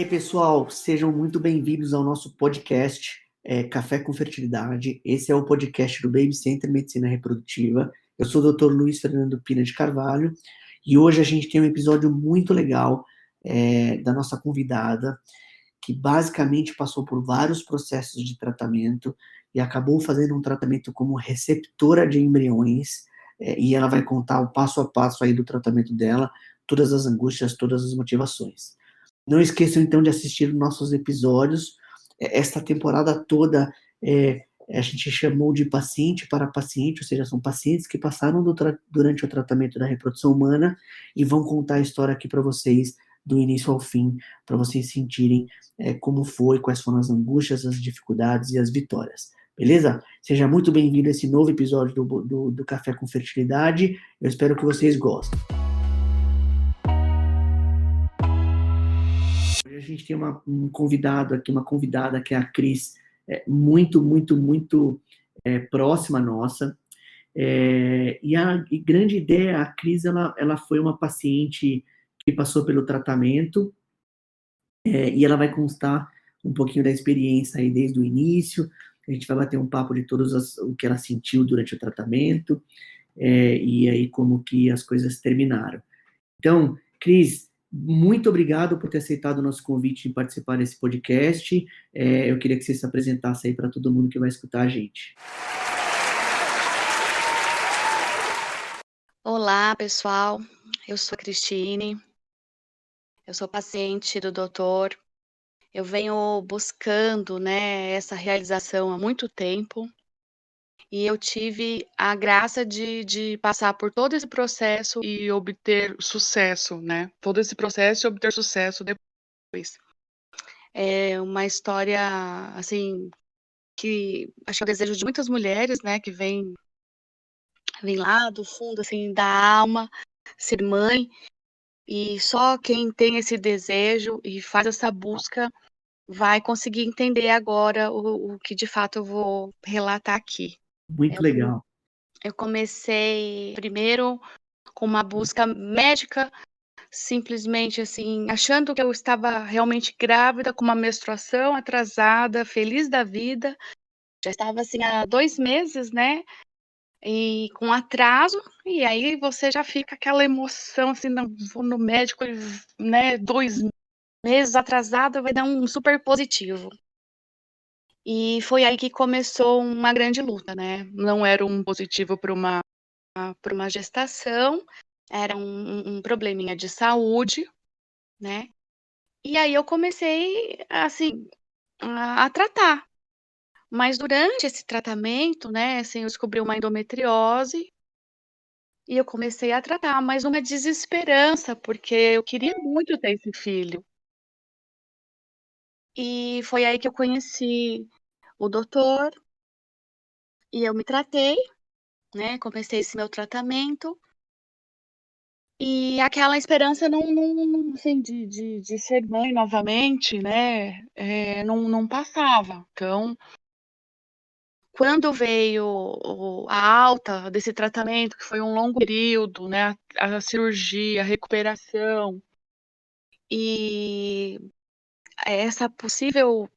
Aí, pessoal, sejam muito bem-vindos ao nosso podcast é, Café com Fertilidade. Esse é o podcast do Baby Center Medicina Reprodutiva. Eu sou o Dr. Luiz Fernando Pina de Carvalho e hoje a gente tem um episódio muito legal é, da nossa convidada, que basicamente passou por vários processos de tratamento e acabou fazendo um tratamento como receptora de embriões. É, e ela vai contar o passo a passo aí do tratamento dela, todas as angústias, todas as motivações. Não esqueçam então de assistir nossos episódios. É, esta temporada toda é, a gente chamou de paciente para paciente, ou seja, são pacientes que passaram durante o tratamento da reprodução humana e vão contar a história aqui para vocês do início ao fim, para vocês sentirem é, como foi, quais foram as angústias, as dificuldades e as vitórias. Beleza? Seja muito bem-vindo a esse novo episódio do, do, do Café com Fertilidade. Eu espero que vocês gostem. Gente tem uma, um convidado aqui, uma convidada que é a Cris, é, muito, muito, muito é, próxima nossa. É, e a e grande ideia, a Cris, ela, ela foi uma paciente que passou pelo tratamento é, e ela vai constar um pouquinho da experiência aí desde o início. A gente vai bater um papo de todos as, o que ela sentiu durante o tratamento é, e aí como que as coisas terminaram. Então, Cris, muito obrigado por ter aceitado o nosso convite de participar desse podcast. É, eu queria que você se apresentasse aí para todo mundo que vai escutar a gente. Olá, pessoal. Eu sou a Cristine. Eu sou paciente do doutor. Eu venho buscando, né, essa realização há muito tempo e eu tive a graça de, de passar por todo esse processo e obter sucesso, né? Todo esse processo e obter sucesso depois. É uma história, assim, que acho que é o desejo de muitas mulheres, né, que vem, vem lá do fundo, assim, da alma, ser mãe, e só quem tem esse desejo e faz essa busca vai conseguir entender agora o, o que de fato eu vou relatar aqui. Muito eu, legal. Eu comecei primeiro com uma busca médica, simplesmente assim, achando que eu estava realmente grávida, com uma menstruação atrasada, feliz da vida. Já estava assim há dois meses, né? E com atraso, e aí você já fica aquela emoção assim, não vou no médico, né? Dois meses atrasada vai dar um super positivo. E foi aí que começou uma grande luta, né? Não era um positivo para uma, uma gestação, era um, um probleminha de saúde, né? E aí eu comecei, assim, a, a tratar. Mas durante esse tratamento, né, assim, eu descobri uma endometriose e eu comecei a tratar, mas uma desesperança, porque eu queria muito ter esse filho. E foi aí que eu conheci o doutor e eu me tratei, né? Comecei esse meu tratamento. E aquela esperança não, não assim, de, de, de ser mãe novamente, né? É, não, não passava. Então, quando veio a alta desse tratamento, que foi um longo período, né? A, a cirurgia, a recuperação, e essa possível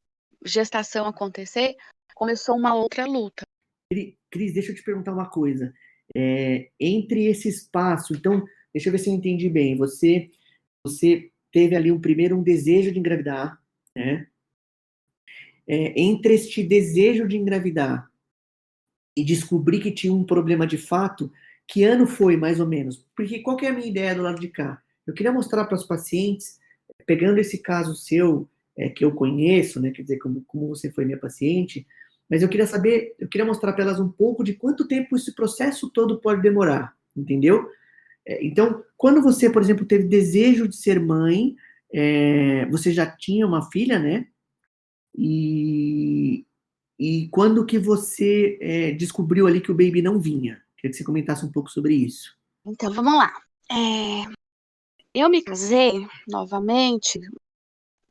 gestação acontecer, começou uma outra luta. Cris, deixa eu te perguntar uma coisa. É, entre esse espaço, então, deixa eu ver se eu entendi bem. Você, você teve ali um primeiro um desejo de engravidar, né? É, entre este desejo de engravidar e descobrir que tinha um problema de fato, que ano foi mais ou menos? Porque qual é a minha ideia do lado de cá? Eu queria mostrar para os pacientes, pegando esse caso seu, é, que eu conheço, né, quer dizer, como, como você foi minha paciente, mas eu queria saber, eu queria mostrar para elas um pouco de quanto tempo esse processo todo pode demorar, entendeu? É, então, quando você, por exemplo, teve desejo de ser mãe, é, você já tinha uma filha, né? E, e quando que você é, descobriu ali que o baby não vinha? Queria que você comentasse um pouco sobre isso. Então, vamos lá. É, eu me casei novamente.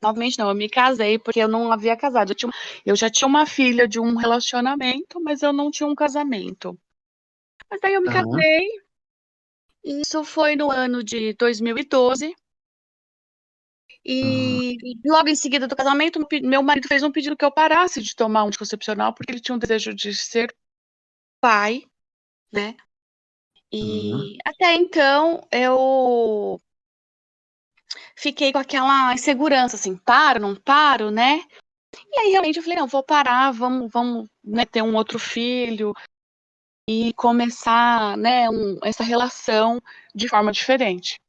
Novamente não, eu me casei porque eu não havia casado. Eu, tinha, eu já tinha uma filha de um relacionamento, mas eu não tinha um casamento. Mas daí eu me casei. Isso foi no ano de 2012. E logo em seguida do casamento, meu marido fez um pedido que eu parasse de tomar um anticoncepcional, porque ele tinha um desejo de ser pai, né? E uhum. até então eu fiquei com aquela insegurança, assim, paro, não paro, né? E aí realmente eu falei, não, vou parar, vamos, vamos né, ter um outro filho e começar, né, um, essa relação de forma diferente.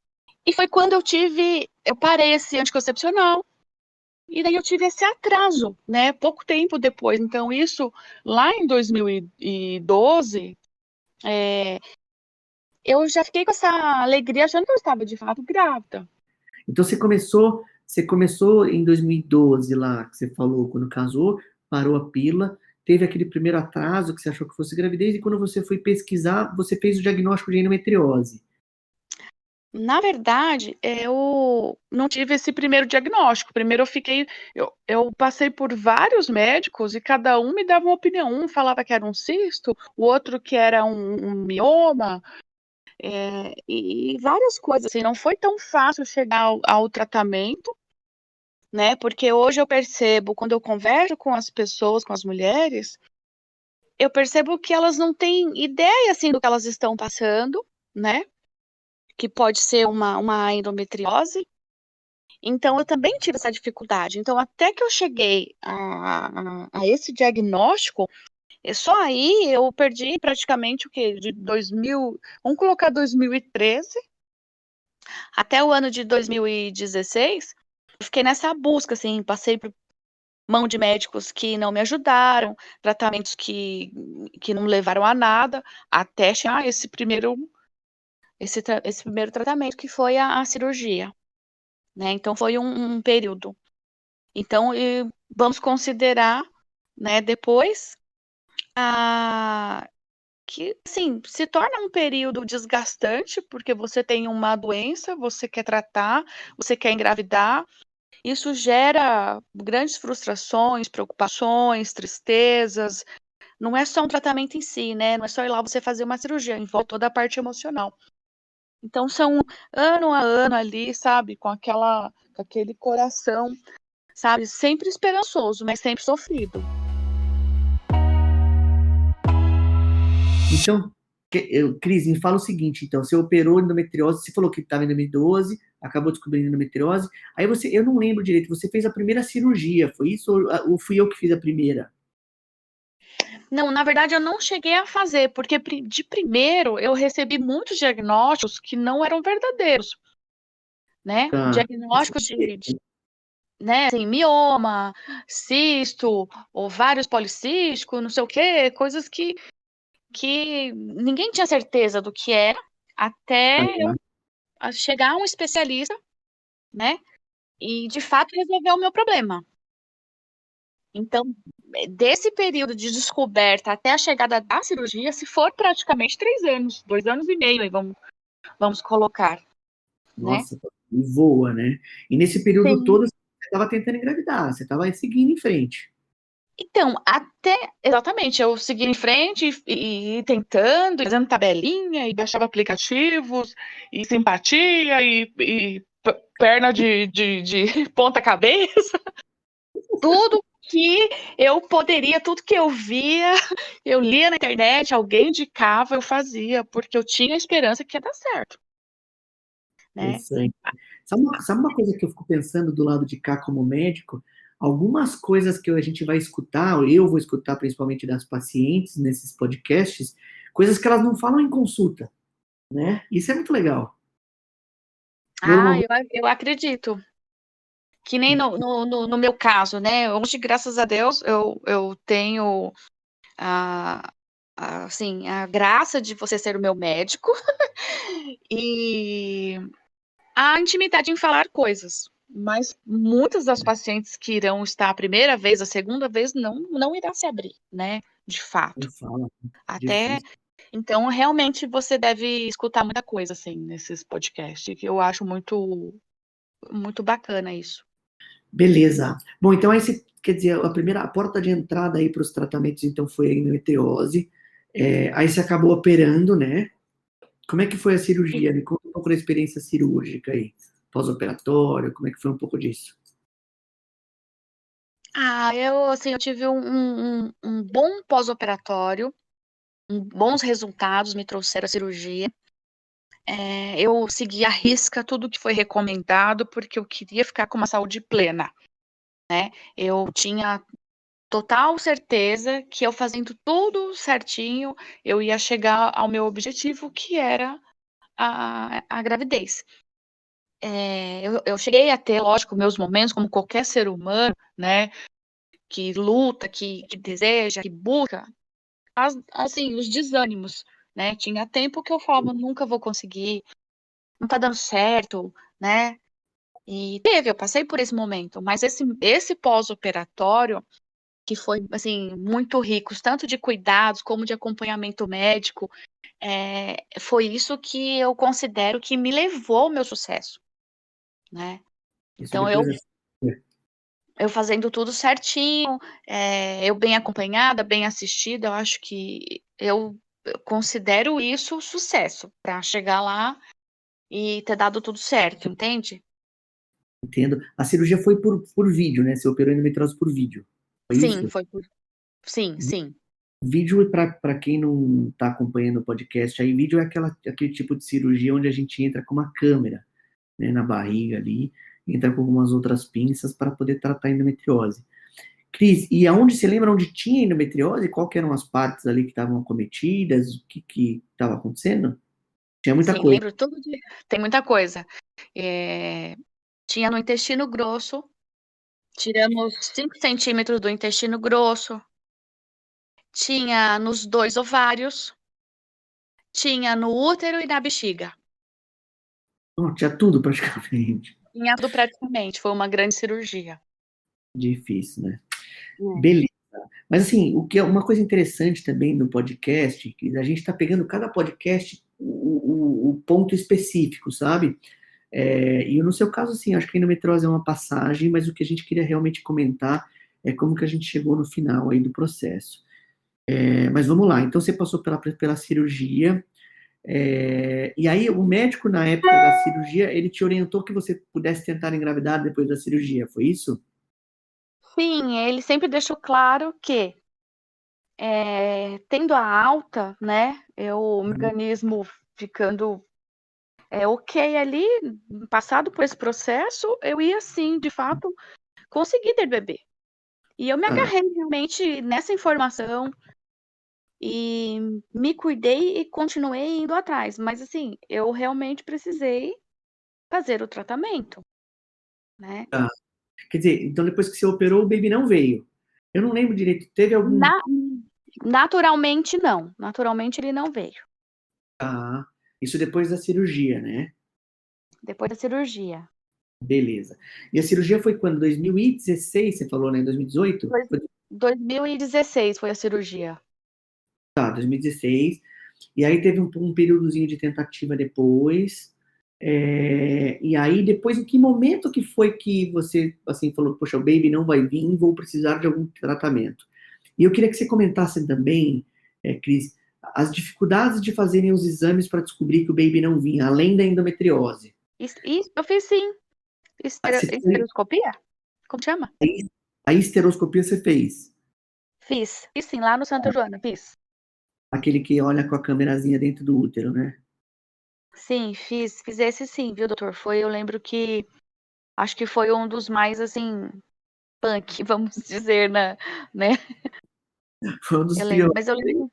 E foi quando eu tive, eu parei esse anticoncepcional, e daí eu tive esse atraso, né, pouco tempo depois. Então, isso lá em 2012, é, eu já fiquei com essa alegria achando que eu estava de fato grávida. Então, você começou, você começou em 2012 lá, que você falou, quando casou, parou a pila, teve aquele primeiro atraso que você achou que fosse gravidez, e quando você foi pesquisar, você fez o diagnóstico de endometriose. Na verdade, eu não tive esse primeiro diagnóstico. Primeiro eu fiquei, eu, eu passei por vários médicos e cada um me dava uma opinião. Um falava que era um cisto, o outro que era um, um mioma, é, e, várias coisas. Assim, não foi tão fácil chegar ao, ao tratamento, né? Porque hoje eu percebo, quando eu converso com as pessoas, com as mulheres, eu percebo que elas não têm ideia assim do que elas estão passando, né? que pode ser uma, uma endometriose. Então, eu também tive essa dificuldade. Então, até que eu cheguei a, a, a esse diagnóstico, é só aí eu perdi praticamente o que? De 2000, vamos colocar 2013 até o ano de 2016, eu fiquei nessa busca, assim, passei por mão de médicos que não me ajudaram, tratamentos que, que não levaram a nada, até chegar esse primeiro esse, esse primeiro tratamento, que foi a, a cirurgia. Né? Então, foi um, um período. Então, vamos considerar, né, depois, a, que, sim, se torna um período desgastante, porque você tem uma doença, você quer tratar, você quer engravidar, isso gera grandes frustrações, preocupações, tristezas. Não é só um tratamento em si, né? Não é só ir lá você fazer uma cirurgia, envolve toda a parte emocional. Então são ano a ano ali, sabe, com aquela, com aquele coração, sabe, sempre esperançoso, mas sempre sofrido. Então, Cris, me fala o seguinte, então, você operou endometriose, você falou que estava em 2012, acabou descobrindo endometriose, aí você, eu não lembro direito, você fez a primeira cirurgia, foi isso ou, ou fui eu que fiz a primeira? Não, na verdade eu não cheguei a fazer, porque de primeiro eu recebi muitos diagnósticos que não eram verdadeiros, né? Tá. Diagnósticos de, de né, assim, mioma, cisto, ovários policísticos, não sei o quê, coisas que, que ninguém tinha certeza do que era, até uhum. eu chegar um especialista, né, e de fato resolver o meu problema. Então, desse período de descoberta até a chegada da cirurgia, se for praticamente três anos, dois anos e meio, aí vamos, vamos colocar. Né? Nossa, né? voa, né? E nesse período Sim. todo você estava tentando engravidar, você estava seguindo em frente. Então, até exatamente, eu segui em frente e, e, tentando, fazendo tabelinha, e baixava aplicativos, e simpatia, e, e perna de, de, de ponta cabeça, tudo que eu poderia, tudo que eu via, eu lia na internet, alguém indicava, eu fazia, porque eu tinha a esperança que ia dar certo. Né? Sabe uma, sabe uma coisa que eu fico pensando do lado de cá como médico? Algumas coisas que a gente vai escutar, ou eu vou escutar principalmente das pacientes nesses podcasts, coisas que elas não falam em consulta, né? Isso é muito legal. Ah, eu, eu acredito. Que nem no, no, no, meu caso, né? Hoje, graças a Deus, eu, eu tenho a, a, assim, a graça de você ser o meu médico e a intimidade em falar coisas. Mas muitas das pacientes que irão estar a primeira vez, a segunda vez, não, não irá se abrir, né? De fato. Até. Então, realmente, você deve escutar muita coisa, assim, nesses podcasts, que eu acho muito, muito bacana isso. Beleza. Bom, então aí você, quer dizer, a primeira a porta de entrada aí para os tratamentos então foi a endometriose. É, aí você acabou operando, né? Como é que foi a cirurgia? Me conta um pouco da experiência cirúrgica aí, pós-operatório? Como é que foi um pouco disso? Ah, eu, assim, eu tive um, um, um bom pós-operatório, um, bons resultados me trouxeram a cirurgia. É, eu segui a risca tudo que foi recomendado, porque eu queria ficar com uma saúde plena, né? Eu tinha total certeza que eu fazendo tudo certinho, eu ia chegar ao meu objetivo, que era a, a gravidez. É, eu, eu, cheguei a ter, lógico, meus momentos, como qualquer ser humano, né, que luta, que, que deseja, que busca, as, assim, os desânimos, né, tinha tempo que eu falava, nunca vou conseguir, não tá dando certo, né, e teve, eu passei por esse momento, mas esse, esse pós-operatório, que foi, assim, muito rico, tanto de cuidados como de acompanhamento médico, é, foi isso que eu considero que me levou ao meu sucesso, né? Isso então eu é eu fazendo tudo certinho, é, eu bem acompanhada, bem assistida, eu acho que eu, eu considero isso sucesso para chegar lá e ter dado tudo certo, entende? Entendo. A cirurgia foi por, por vídeo, né? Você operou endometriose por vídeo. Foi sim, isso? foi por. Sim, sim. Vídeo, para quem não está acompanhando o podcast, aí vídeo é aquela, aquele tipo de cirurgia onde a gente entra com uma câmera né, na barriga ali, entra com algumas outras pinças para poder tratar a endometriose. Cris, e aonde você lembra onde tinha endometriose? Qual eram as partes ali que estavam acometidas? O que estava acontecendo? Tinha muita Sim, coisa. lembro tudo de... Tem muita coisa. É... Tinha no intestino grosso, tiramos 5 centímetros do intestino grosso, tinha nos dois ovários, tinha no útero e na bexiga. Tinha tudo praticamente. Tinha tudo praticamente, foi uma grande cirurgia. Difícil, né? Hum. Beleza. Mas assim, o que é uma coisa interessante também no podcast, que a gente está pegando cada podcast o, o, o, ponto específico, sabe? É, e no seu caso, assim, acho que a endometriose é uma passagem, mas o que a gente queria realmente comentar é como que a gente chegou no final aí do processo. É, mas vamos lá, então você passou pela, pela cirurgia, é, e aí o médico na época da cirurgia, ele te orientou que você pudesse tentar engravidar depois da cirurgia, foi isso? Sim, ele sempre deixou claro que é, tendo a alta, né, eu, o uhum. organismo ficando é, ok ali, passado por esse processo, eu ia sim, de fato, conseguir ter bebê. E eu me ah. agarrei realmente nessa informação, e me cuidei e continuei indo atrás. Mas assim, eu realmente precisei fazer o tratamento, né? Ah, quer dizer, então depois que você operou, o baby não veio. Eu não lembro direito, teve algum... Na... Naturalmente não, naturalmente ele não veio. Ah, isso depois da cirurgia, né? Depois da cirurgia. Beleza. E a cirurgia foi quando? 2016, você falou, né? 2018? 2016 foi a cirurgia. Tá, 2016. E aí teve um, um períodozinho de tentativa depois. É, e aí, depois, em que momento que foi que você, assim, falou, poxa, o baby não vai vir, vou precisar de algum tratamento? E eu queria que você comentasse também, é, Cris, as dificuldades de fazerem os exames para descobrir que o baby não vinha, além da endometriose. Isso, isso eu fiz sim. Estero, ah, esteroscopia? Como chama? A esteroscopia você fez? Fiz. Fiz sim, lá no Santa Joana, fiz aquele que olha com a câmerazinha dentro do útero, né? Sim, fiz, fiz esse sim, viu, doutor? Foi, eu lembro que acho que foi um dos mais assim punk, vamos dizer, né? né? Foi um dos eu lembro, Mas eu lembro.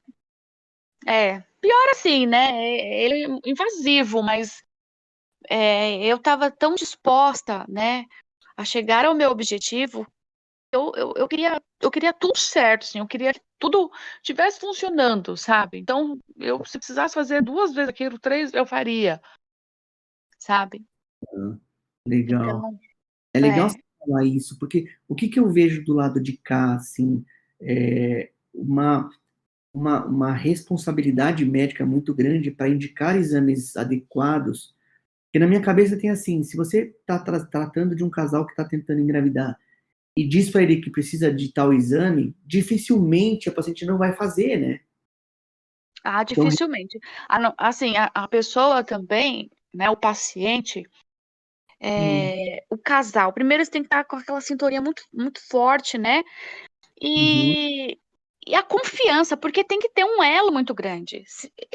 É, pior assim, né? Ele é invasivo, mas é, eu estava tão disposta, né, a chegar ao meu objetivo eu, eu, eu, queria, eu queria tudo certo, assim, eu queria que tudo tivesse funcionando, sabe? Então, eu se precisasse fazer duas vezes aquilo, três, eu faria, sabe? legal. Então, é legal é. falar isso, porque o que, que eu vejo do lado de cá, assim, é uma, uma, uma responsabilidade médica muito grande para indicar exames adequados, porque na minha cabeça tem assim, se você está tra tratando de um casal que está tentando engravidar, e diz para ele que precisa de tal exame, dificilmente a paciente não vai fazer, né? Ah, então, dificilmente. Então, assim, a, a, pessoa também, né, o paciente, É, hum. O casal. Primeiro, eles têm que estar com aquela sintonia muito, muito forte, né? E, uhum. e a confiança, porque tem que ter um elo muito grande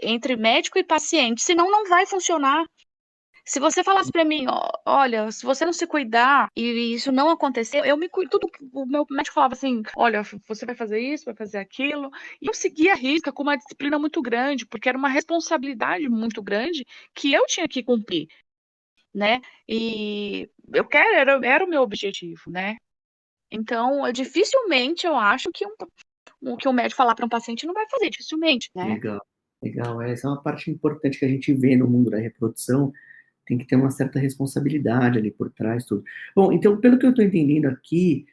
entre médico e paciente, senão não vai funcionar. Se você falasse para mim, olha, se você não se cuidar e isso não acontecer, eu me cuido. Tudo, o meu médico falava assim: olha, você vai fazer isso, vai fazer aquilo. E eu seguia a risca com uma disciplina muito grande, porque era uma responsabilidade muito grande que eu tinha que cumprir, né? E eu quero, era, era o meu objetivo, né? Então, eu, dificilmente eu acho que um, o que o médico falar para um paciente não vai fazer, dificilmente, né? Legal, legal. Essa é uma parte importante que a gente vê no mundo da reprodução tem que ter uma certa responsabilidade ali por trás, tudo. Bom, então, pelo que eu estou entendendo aqui,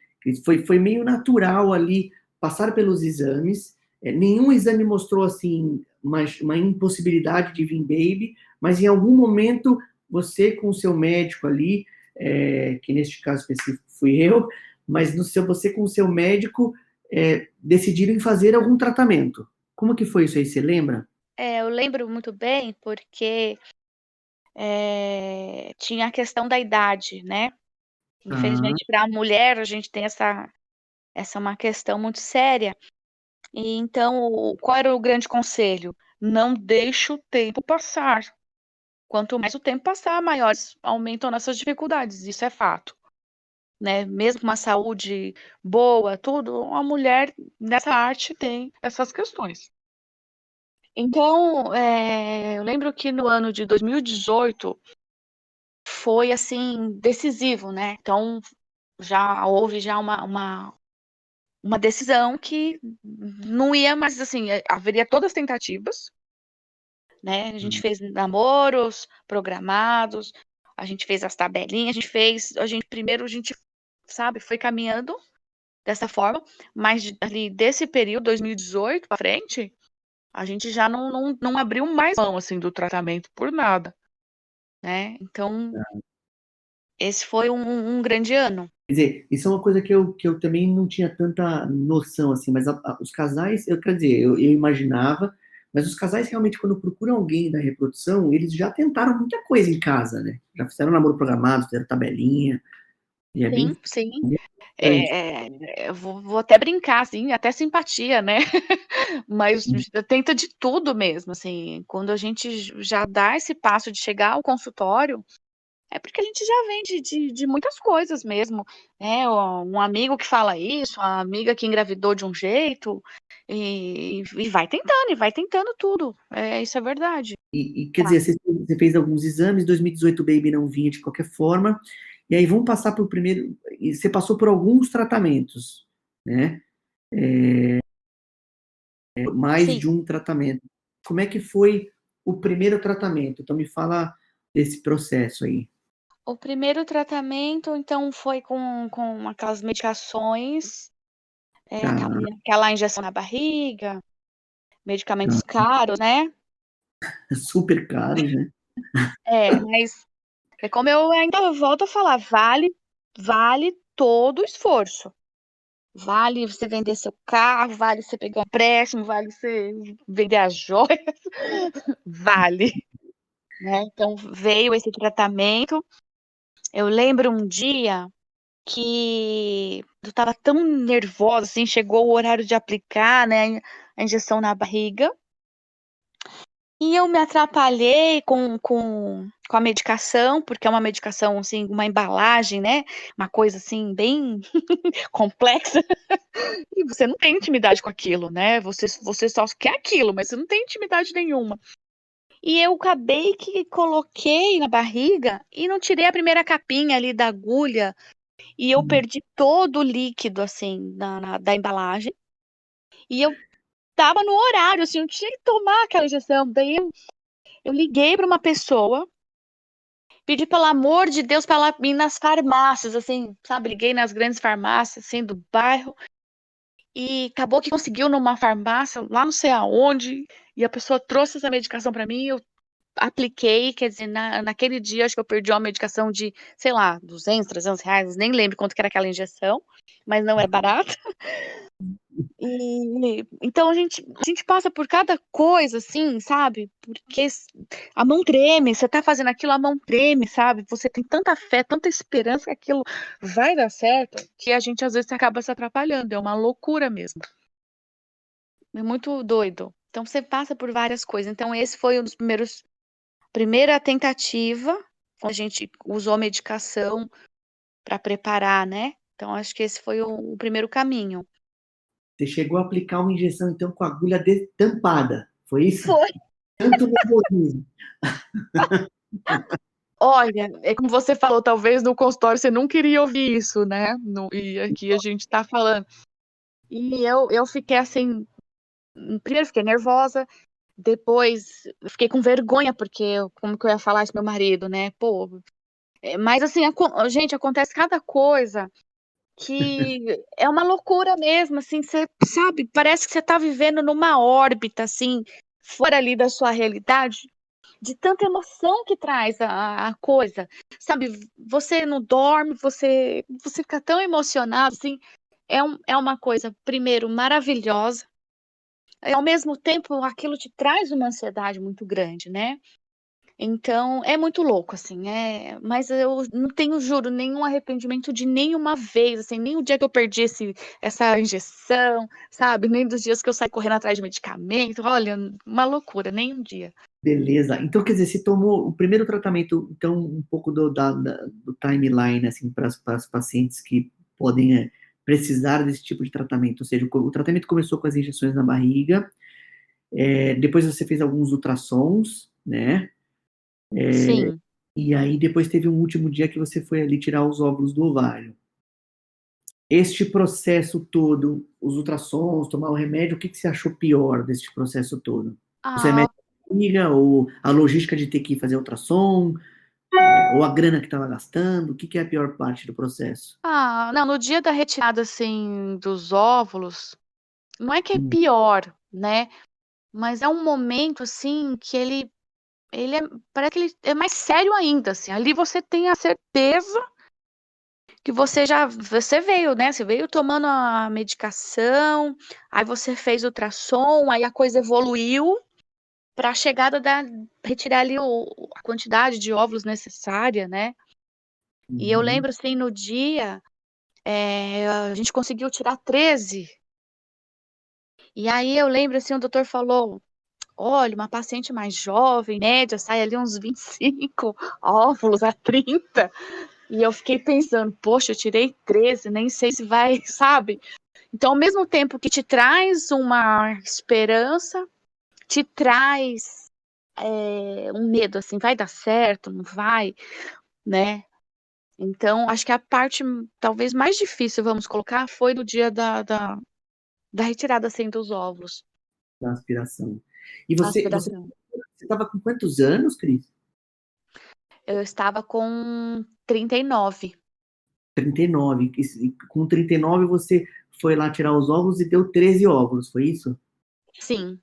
foi, foi meio natural ali passar pelos exames, é, nenhum exame mostrou, assim, uma, uma impossibilidade de vir baby, mas em algum momento, você com o seu médico ali, é, que neste caso específico fui eu, mas no seu, você com o seu médico é, decidiram fazer algum tratamento. Como que foi isso aí, você lembra? É, eu lembro muito bem, porque é, tinha a questão da idade, né? Infelizmente, uhum. para a mulher, a gente tem essa, essa é uma questão muito séria. E então, qual era o grande conselho? Não deixe o tempo passar. Quanto mais o tempo passar, maiores aumentam nossas dificuldades. Isso é fato. Né? Mesmo com uma saúde boa, tudo, a mulher nessa arte tem essas questões. Então, é, eu lembro que no ano de 2018 foi assim decisivo, né? Então já houve já uma, uma, uma decisão que não ia mais assim, é, haveria todas as tentativas, né? A gente uhum. fez namoros programados, a gente fez as tabelinhas, a gente fez, a gente primeiro a gente sabe, foi caminhando dessa forma, mas ali desse período 2018 para frente, a gente já não, não, não abriu mais mão assim do tratamento por nada, né? Então esse foi um, um, grande ano. Quer dizer, isso é uma coisa que eu, que eu também não tinha tanta noção assim, mas a, a, os casais, eu quer dizer, eu, eu imaginava, mas os casais realmente quando procuram alguém da reprodução, eles já tentaram muita coisa em casa, né? Já fizeram namoro programado, fizeram tabelinha. É sim, bem... sim. É, é, vou, vou, até brincar, assim, até simpatia, né? Mas tenta de tudo mesmo, assim. Quando a gente já dá esse passo de chegar ao consultório, é porque a gente já vem de, de, de muitas coisas mesmo. Né? Um amigo que fala isso, a amiga que engravidou de um jeito, e, e vai tentando, e vai tentando tudo. É, isso é verdade. E, e quer tá. dizer, você, você fez alguns exames, 2018 o baby não vinha de qualquer forma. E aí vamos passar para o primeiro. Você passou por alguns tratamentos, né? É, mais Sim. de um tratamento. Como é que foi o primeiro tratamento? Então me fala desse processo aí. O primeiro tratamento, então, foi com, com aquelas medicações, é, tá. aquela, aquela, injeção na barriga, medicamentos tá. caros, né? Super caros, né? É, mas é como eu ainda volto a falar, vale, vale todo o esforço. Vale você vender seu carro, vale você pegar um empréstimo, vale você vender as joias, vale. Né? Então veio esse tratamento. Eu lembro um dia que eu estava tão nervosa, assim, chegou o horário de aplicar, né, a injeção na barriga. E eu me atrapalhei com, com, com a medicação, porque é uma medicação, assim, uma embalagem, né? Uma coisa, assim, bem complexa. e você não tem intimidade com aquilo, né? Você, você só quer aquilo, mas você não tem intimidade nenhuma. E eu acabei que coloquei na barriga e não tirei a primeira capinha ali da agulha. E eu hum. perdi todo o líquido, assim, na, na da embalagem. E eu tava no horário, assim, eu tinha que tomar aquela injeção. Daí eu, eu liguei para uma pessoa, pedi pelo amor de Deus para ela ir nas farmácias, assim, sabe? Liguei nas grandes farmácias, assim, do bairro. E acabou que conseguiu numa farmácia, lá não sei aonde, e a pessoa trouxe essa medicação para mim, eu apliquei, quer dizer, na, naquele dia acho que eu perdi uma medicação de, sei lá, 200, 300 reais, nem lembro quanto que era aquela injeção, mas não é barata. E, então a gente, a gente passa por cada coisa, assim, sabe? Porque a mão treme, você tá fazendo aquilo, a mão treme, sabe? Você tem tanta fé, tanta esperança que aquilo vai dar certo, que a gente às vezes acaba se atrapalhando. É uma loucura mesmo. É muito doido. Então você passa por várias coisas. Então esse foi um dos primeiros primeira tentativa, a gente usou a medicação para preparar, né? Então acho que esse foi o, o primeiro caminho. Você chegou a aplicar uma injeção, então, com a agulha tampada, foi isso? Foi. Tanto nervosismo. Olha, é como você falou, talvez no consultório você não queria ouvir isso, né? No, e aqui a gente está falando. E eu, eu fiquei assim. Primeiro fiquei nervosa, depois fiquei com vergonha, porque como que eu ia falar isso pro meu marido, né? Pô. É, mas assim, a, gente, acontece cada coisa que é uma loucura mesmo, assim, você sabe, parece que você está vivendo numa órbita, assim, fora ali da sua realidade, de tanta emoção que traz a, a coisa, sabe, você não dorme, você, você fica tão emocionado, assim, é, um, é uma coisa, primeiro, maravilhosa, ao mesmo tempo aquilo te traz uma ansiedade muito grande, né? Então, é muito louco, assim, é... mas eu não tenho, juro, nenhum arrependimento de nenhuma vez, assim, nem o dia que eu perdi esse, essa injeção, sabe? Nem dos dias que eu saí correndo atrás de medicamento, olha, uma loucura, nem um dia. Beleza, então quer dizer, você tomou o primeiro tratamento, então um pouco do, da, da, do timeline, assim, para as pacientes que podem é, precisar desse tipo de tratamento, ou seja, o, tratamento começou com as injeções na barriga, é, depois você fez alguns ultrassons, né? É, Sim. E aí depois teve um último dia que você foi ali tirar os óvulos do ovário. Este processo todo, os ultrassons, tomar o remédio, o que, que você achou pior desse processo todo? Ah. Os remédios ou a logística de ter que fazer ultrassom, é, ou a grana que estava gastando? O que, que, é a pior parte do processo? Ah, não, no dia da retirada, assim, dos óvulos, não é que é hum. pior, né? Mas é um momento, assim, que ele ele é, parece que ele é mais sério ainda, assim. Ali você tem a certeza que você já você veio, né? Você veio tomando a medicação, aí você fez o ultrassom, aí a coisa evoluiu para a chegada da retirar ali o, a quantidade de óvulos necessária, né? Uhum. E eu uhum. lembro assim no dia é, a gente conseguiu tirar 13. E aí eu lembro assim, o doutor falou: olha, uma paciente mais jovem, média, sai ali uns 25 óvulos a 30. E eu fiquei pensando, poxa, eu tirei 13, nem sei se vai, sabe? Então, ao mesmo tempo que te traz uma esperança, te traz é, um medo, assim, vai dar certo, não vai, né? Então, acho que a parte talvez mais difícil, vamos colocar, foi no dia da, da, da retirada assim, dos óvulos. Da aspiração. E você estava com quantos anos, Cris? Eu estava com 39. 39. E com 39 você foi lá tirar os óvulos e deu 13 óvulos, foi isso? Sim.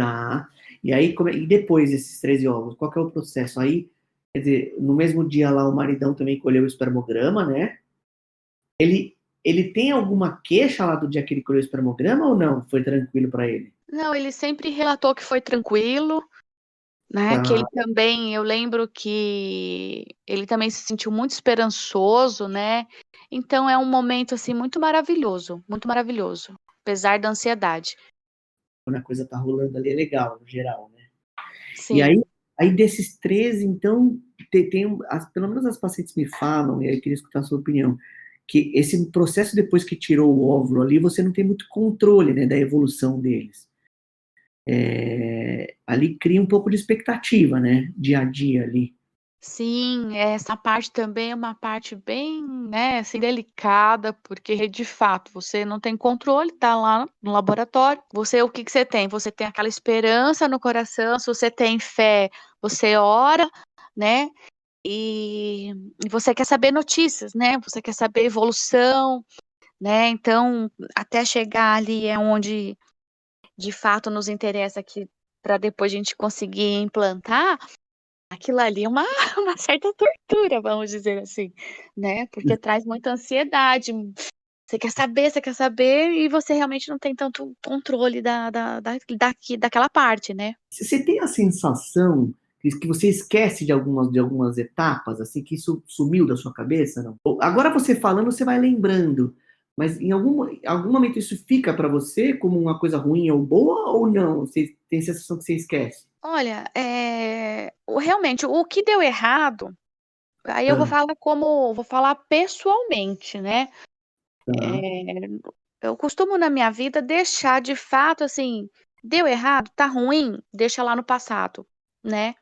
Tá. E aí, como, é, e depois desses 13 óvulos, qual que é o processo? Aí, quer dizer, no mesmo dia lá o maridão também colheu o espermograma, né? Ele, ele tem alguma queixa lá do dia que ele colheu o espermograma ou não? Foi tranquilo para ele? Não, ele sempre relatou que foi tranquilo, né? Ah. Que ele também, eu lembro que ele também se sentiu muito esperançoso, né? Então é um momento assim muito maravilhoso, muito maravilhoso, apesar da ansiedade. Quando a coisa tá rolando ali é legal, no geral, né? Sim. E aí, aí desses 13, então, tem, tem as, pelo menos as pacientes me falam, e aí eu queria escutar a sua opinião que esse processo depois que tirou o óvulo ali, você não tem muito controle né, da evolução deles é, ali cria um pouco de expectativa, né, dia a dia ali. Sim, essa parte também é uma parte bem, né, assim, delicada, porque de fato você não tem controle, tá lá no laboratório. Você, o que que você tem? Você tem aquela esperança no coração, se você tem fé, você ora, né? E, e você quer saber notícias, né? Você quer saber evolução, né? Então, até chegar ali é onde de fato nos interessa que para depois a gente conseguir implantar, aquilo ali é uma, uma certa tortura, vamos dizer assim, né? Porque traz muita ansiedade. Você quer saber, você quer saber, e você realmente não tem tanto controle da, da, da, daqui, daquela parte, né? Você tem a sensação que você esquece de algumas, de algumas etapas, assim, que isso sumiu da sua cabeça? Não? Agora você falando, você vai lembrando, mas em algum, algum momento isso fica para você como uma coisa ruim ou boa, ou não? Você tem a sensação que você esquece? Olha, é... realmente, o que deu errado, aí eu ah. vou falar como, vou falar pessoalmente, né? Tá. É... Eu costumo na minha vida deixar de fato, assim, deu errado, tá ruim, deixa lá no passado, né?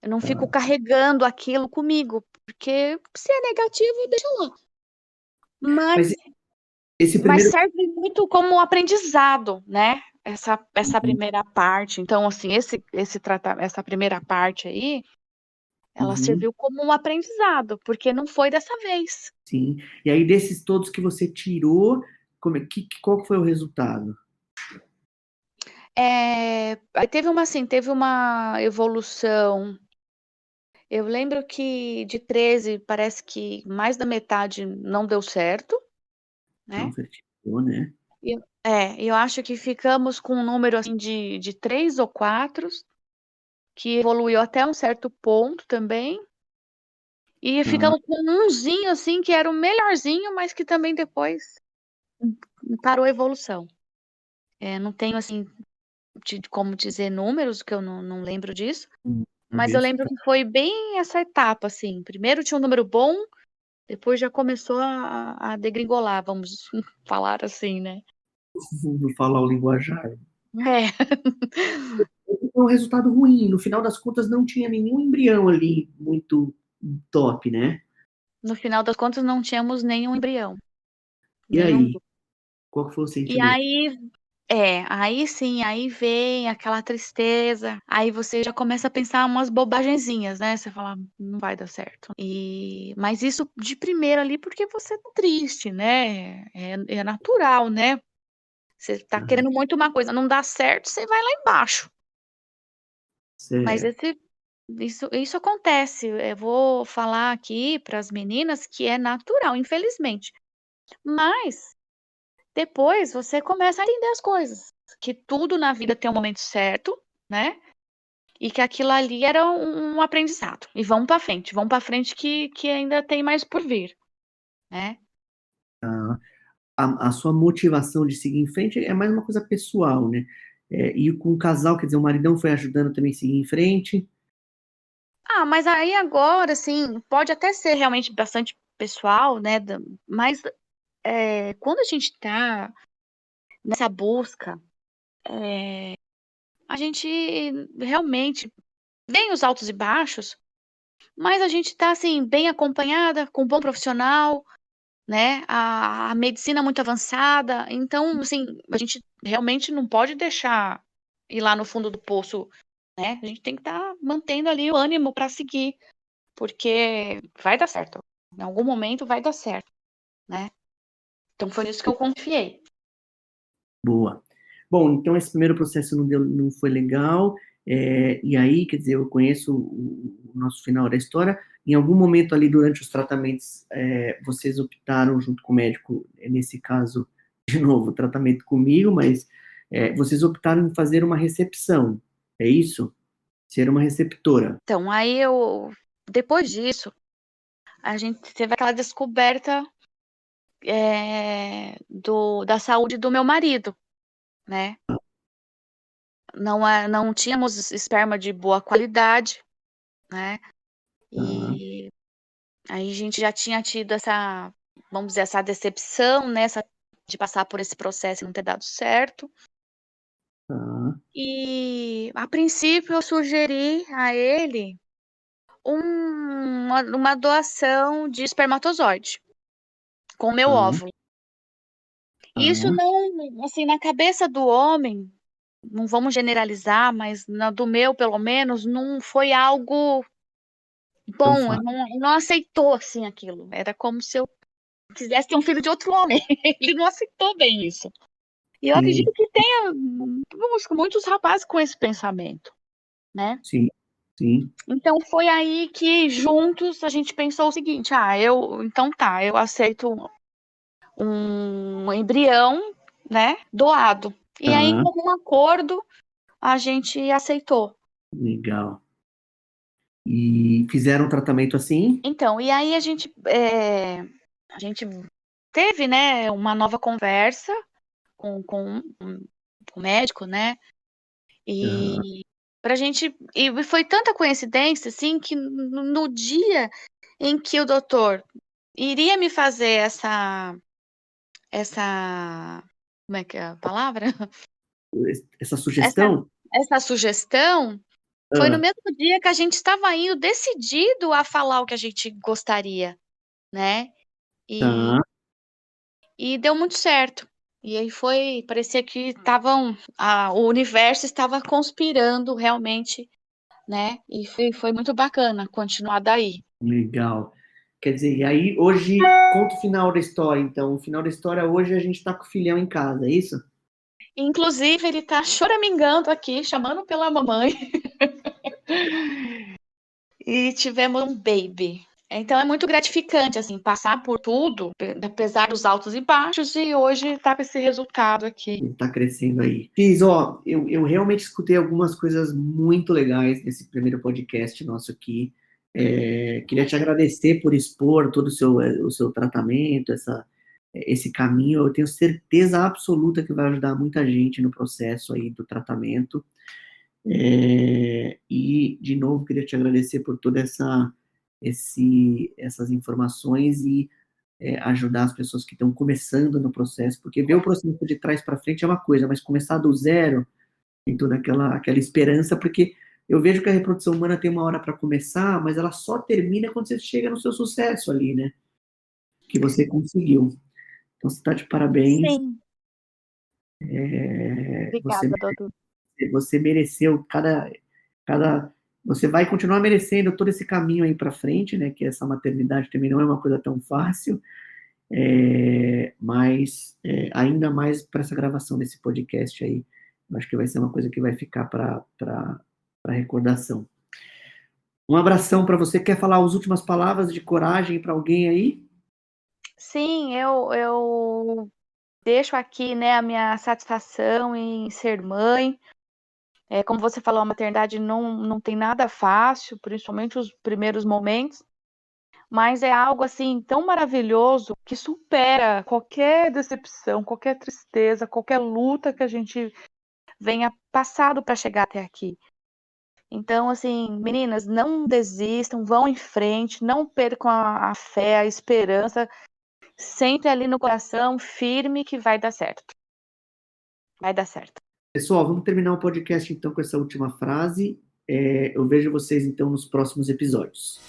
Eu não fico carregando aquilo comigo, porque se é negativo, deixa lá. Mas, Mas, primeiro... mas serve muito como aprendizado, né? Essa, essa uhum. primeira parte. Então, assim, esse, esse trata, essa primeira parte aí, ela uhum. serviu como um aprendizado, porque não foi dessa vez. Sim. E aí, desses todos que você tirou, como, é, que, qual foi o resultado? É, teve uma assim, teve uma evolução eu lembro que de 13, parece que mais da metade não deu certo, né? Não certificou, né? Eu, é, eu acho que ficamos com um número assim de, de três ou quatro, que evoluiu até um certo ponto também. E ficamos com umzinho assim, que era o melhorzinho, mas que também depois parou a evolução. É, não tenho assim de, como dizer números, que eu não, não lembro disso. Hum. Mas eu lembro que foi bem essa etapa, assim. Primeiro tinha um número bom, depois já começou a, a degringolar, vamos falar assim, né? Vamos falar o linguajar. É. um resultado ruim. No final das contas, não tinha nenhum embrião ali muito top, né? No final das contas, não tínhamos nenhum embrião. E nenhum... aí? Qual foi o sentimento? E aí é, aí sim, aí vem aquela tristeza, aí você já começa a pensar umas bobagenzinhas, né? Você fala, não vai dar certo. E mas isso de primeiro ali porque você tá triste, né? É, é natural, né? Você tá querendo muito uma coisa, não dá certo, você vai lá embaixo. Mas esse isso, isso acontece. Eu vou falar aqui para as meninas que é natural, infelizmente. Mas depois você começa a entender as coisas. Que tudo na vida tem um momento certo, né? E que aquilo ali era um, aprendizado. E vamos para frente, vamos para frente que, que ainda tem mais por vir, né? Ah, a, a, sua motivação de seguir em frente é mais uma coisa pessoal, né? É, e com o casal, quer dizer, o maridão foi ajudando também a seguir em frente. Ah, mas aí agora, assim, pode até ser realmente bastante pessoal, né? Mas é, quando a gente está nessa busca, é, a gente realmente tem os altos e baixos, mas a gente está assim bem acompanhada, com um bom profissional, né? A, a, medicina muito avançada, então assim a gente realmente não pode deixar ir lá no fundo do poço, né? A gente tem que estar tá mantendo ali o ânimo para seguir, porque vai dar certo. Em algum momento vai dar certo, né? Então foi nisso que eu confiei. Boa. Bom, então esse primeiro processo não, deu, não foi legal, é, e aí, quer dizer, eu conheço o, o, nosso final da história. Em algum momento ali durante os tratamentos, é, vocês optaram junto com o médico, nesse caso, de novo, tratamento comigo, mas é, vocês optaram em fazer uma recepção, é isso? Ser uma receptora. Então, aí eu, depois disso, a gente teve aquela descoberta é, do, da saúde do meu marido, né? Não, é, não tínhamos esperma de boa qualidade, né? E uhum. aí a gente já tinha tido essa, vamos dizer, essa decepção, né? Essa, de passar por esse processo e não ter dado certo. Uhum. E a princípio eu sugeri a ele um, uma, uma doação de espermatozoide com o meu uhum. óvulo. Isso não, assim, na cabeça do homem, não vamos generalizar, mas na do meu, pelo menos, não foi algo bom. Não, não aceitou, assim, aquilo. Era como se eu quisesse ter um filho de outro homem. Ele não aceitou bem isso. E eu acredito que tenha muitos rapazes com esse pensamento, né? Sim. Sim. Então foi aí que juntos a gente pensou o seguinte: ah, eu então tá, eu aceito um embrião, né, doado. E aí, com um acordo, a gente aceitou. Legal. E fizeram um tratamento assim? Então, e aí a gente, é, a gente teve, né, uma nova conversa com, com, com o médico, né? E. pra gente. E foi tanta coincidência, assim, que no, dia em que o doutor iria me fazer essa. Essa. Como é que é a palavra? Essa sugestão? Essa, essa sugestão foi no ah. mesmo dia que a gente estava indo decidido a falar o que a gente gostaria, né? E, tá. e deu muito certo. E aí foi, parecia que estavam, o universo estava conspirando realmente, né? E foi, foi muito bacana continuar daí. Legal. Quer dizer, e aí hoje, conta o final da história, então. O final da história hoje a gente está com o filhão em casa, é isso? Inclusive, ele está choramingando aqui, chamando pela mamãe. e tivemos um baby. Então é muito gratificante, assim, passar por tudo, apesar dos altos e baixos, e hoje tá com esse resultado aqui. Tá crescendo aí. Fiz, ó, eu, eu realmente escutei algumas coisas muito legais nesse primeiro podcast nosso aqui. É, queria te agradecer por expor todo o seu, o seu tratamento, essa, esse caminho. Eu tenho certeza absoluta que vai ajudar muita gente no processo aí do tratamento. É, e, de novo, queria te agradecer por toda essa esse, essas informações e é, ajudar as pessoas que estão começando no processo, porque ver o processo de trás para frente é uma coisa, mas começar do zero tem toda aquela, aquela esperança, porque eu vejo que a reprodução humana tem uma hora para começar, mas ela só termina quando você chega no seu sucesso ali, né? Que você conseguiu. Então, você está de parabéns. Sim. É, Obrigada, você, Você mereceu cada, cada você vai continuar merecendo todo esse caminho aí para frente, né? Que essa maternidade também não é uma coisa tão fácil, é, mas é, ainda mais para essa gravação desse podcast aí, eu acho que vai ser uma coisa que vai ficar para recordação. Um abração para você. Quer falar as últimas palavras de coragem para alguém aí? Sim, eu, eu deixo aqui né, a minha satisfação em ser mãe, é, como você falou, a maternidade não, não tem nada fácil, principalmente os primeiros momentos, mas é algo assim tão maravilhoso que supera qualquer decepção, qualquer tristeza, qualquer luta que a gente venha passado para chegar até aqui. Então, assim, meninas, não desistam, vão em frente, não percam a, a fé, a esperança, sempre ali no coração, firme que vai dar certo. Vai dar certo. Pessoal, vamos terminar o podcast então com essa última frase. É, eu vejo vocês então nos próximos episódios.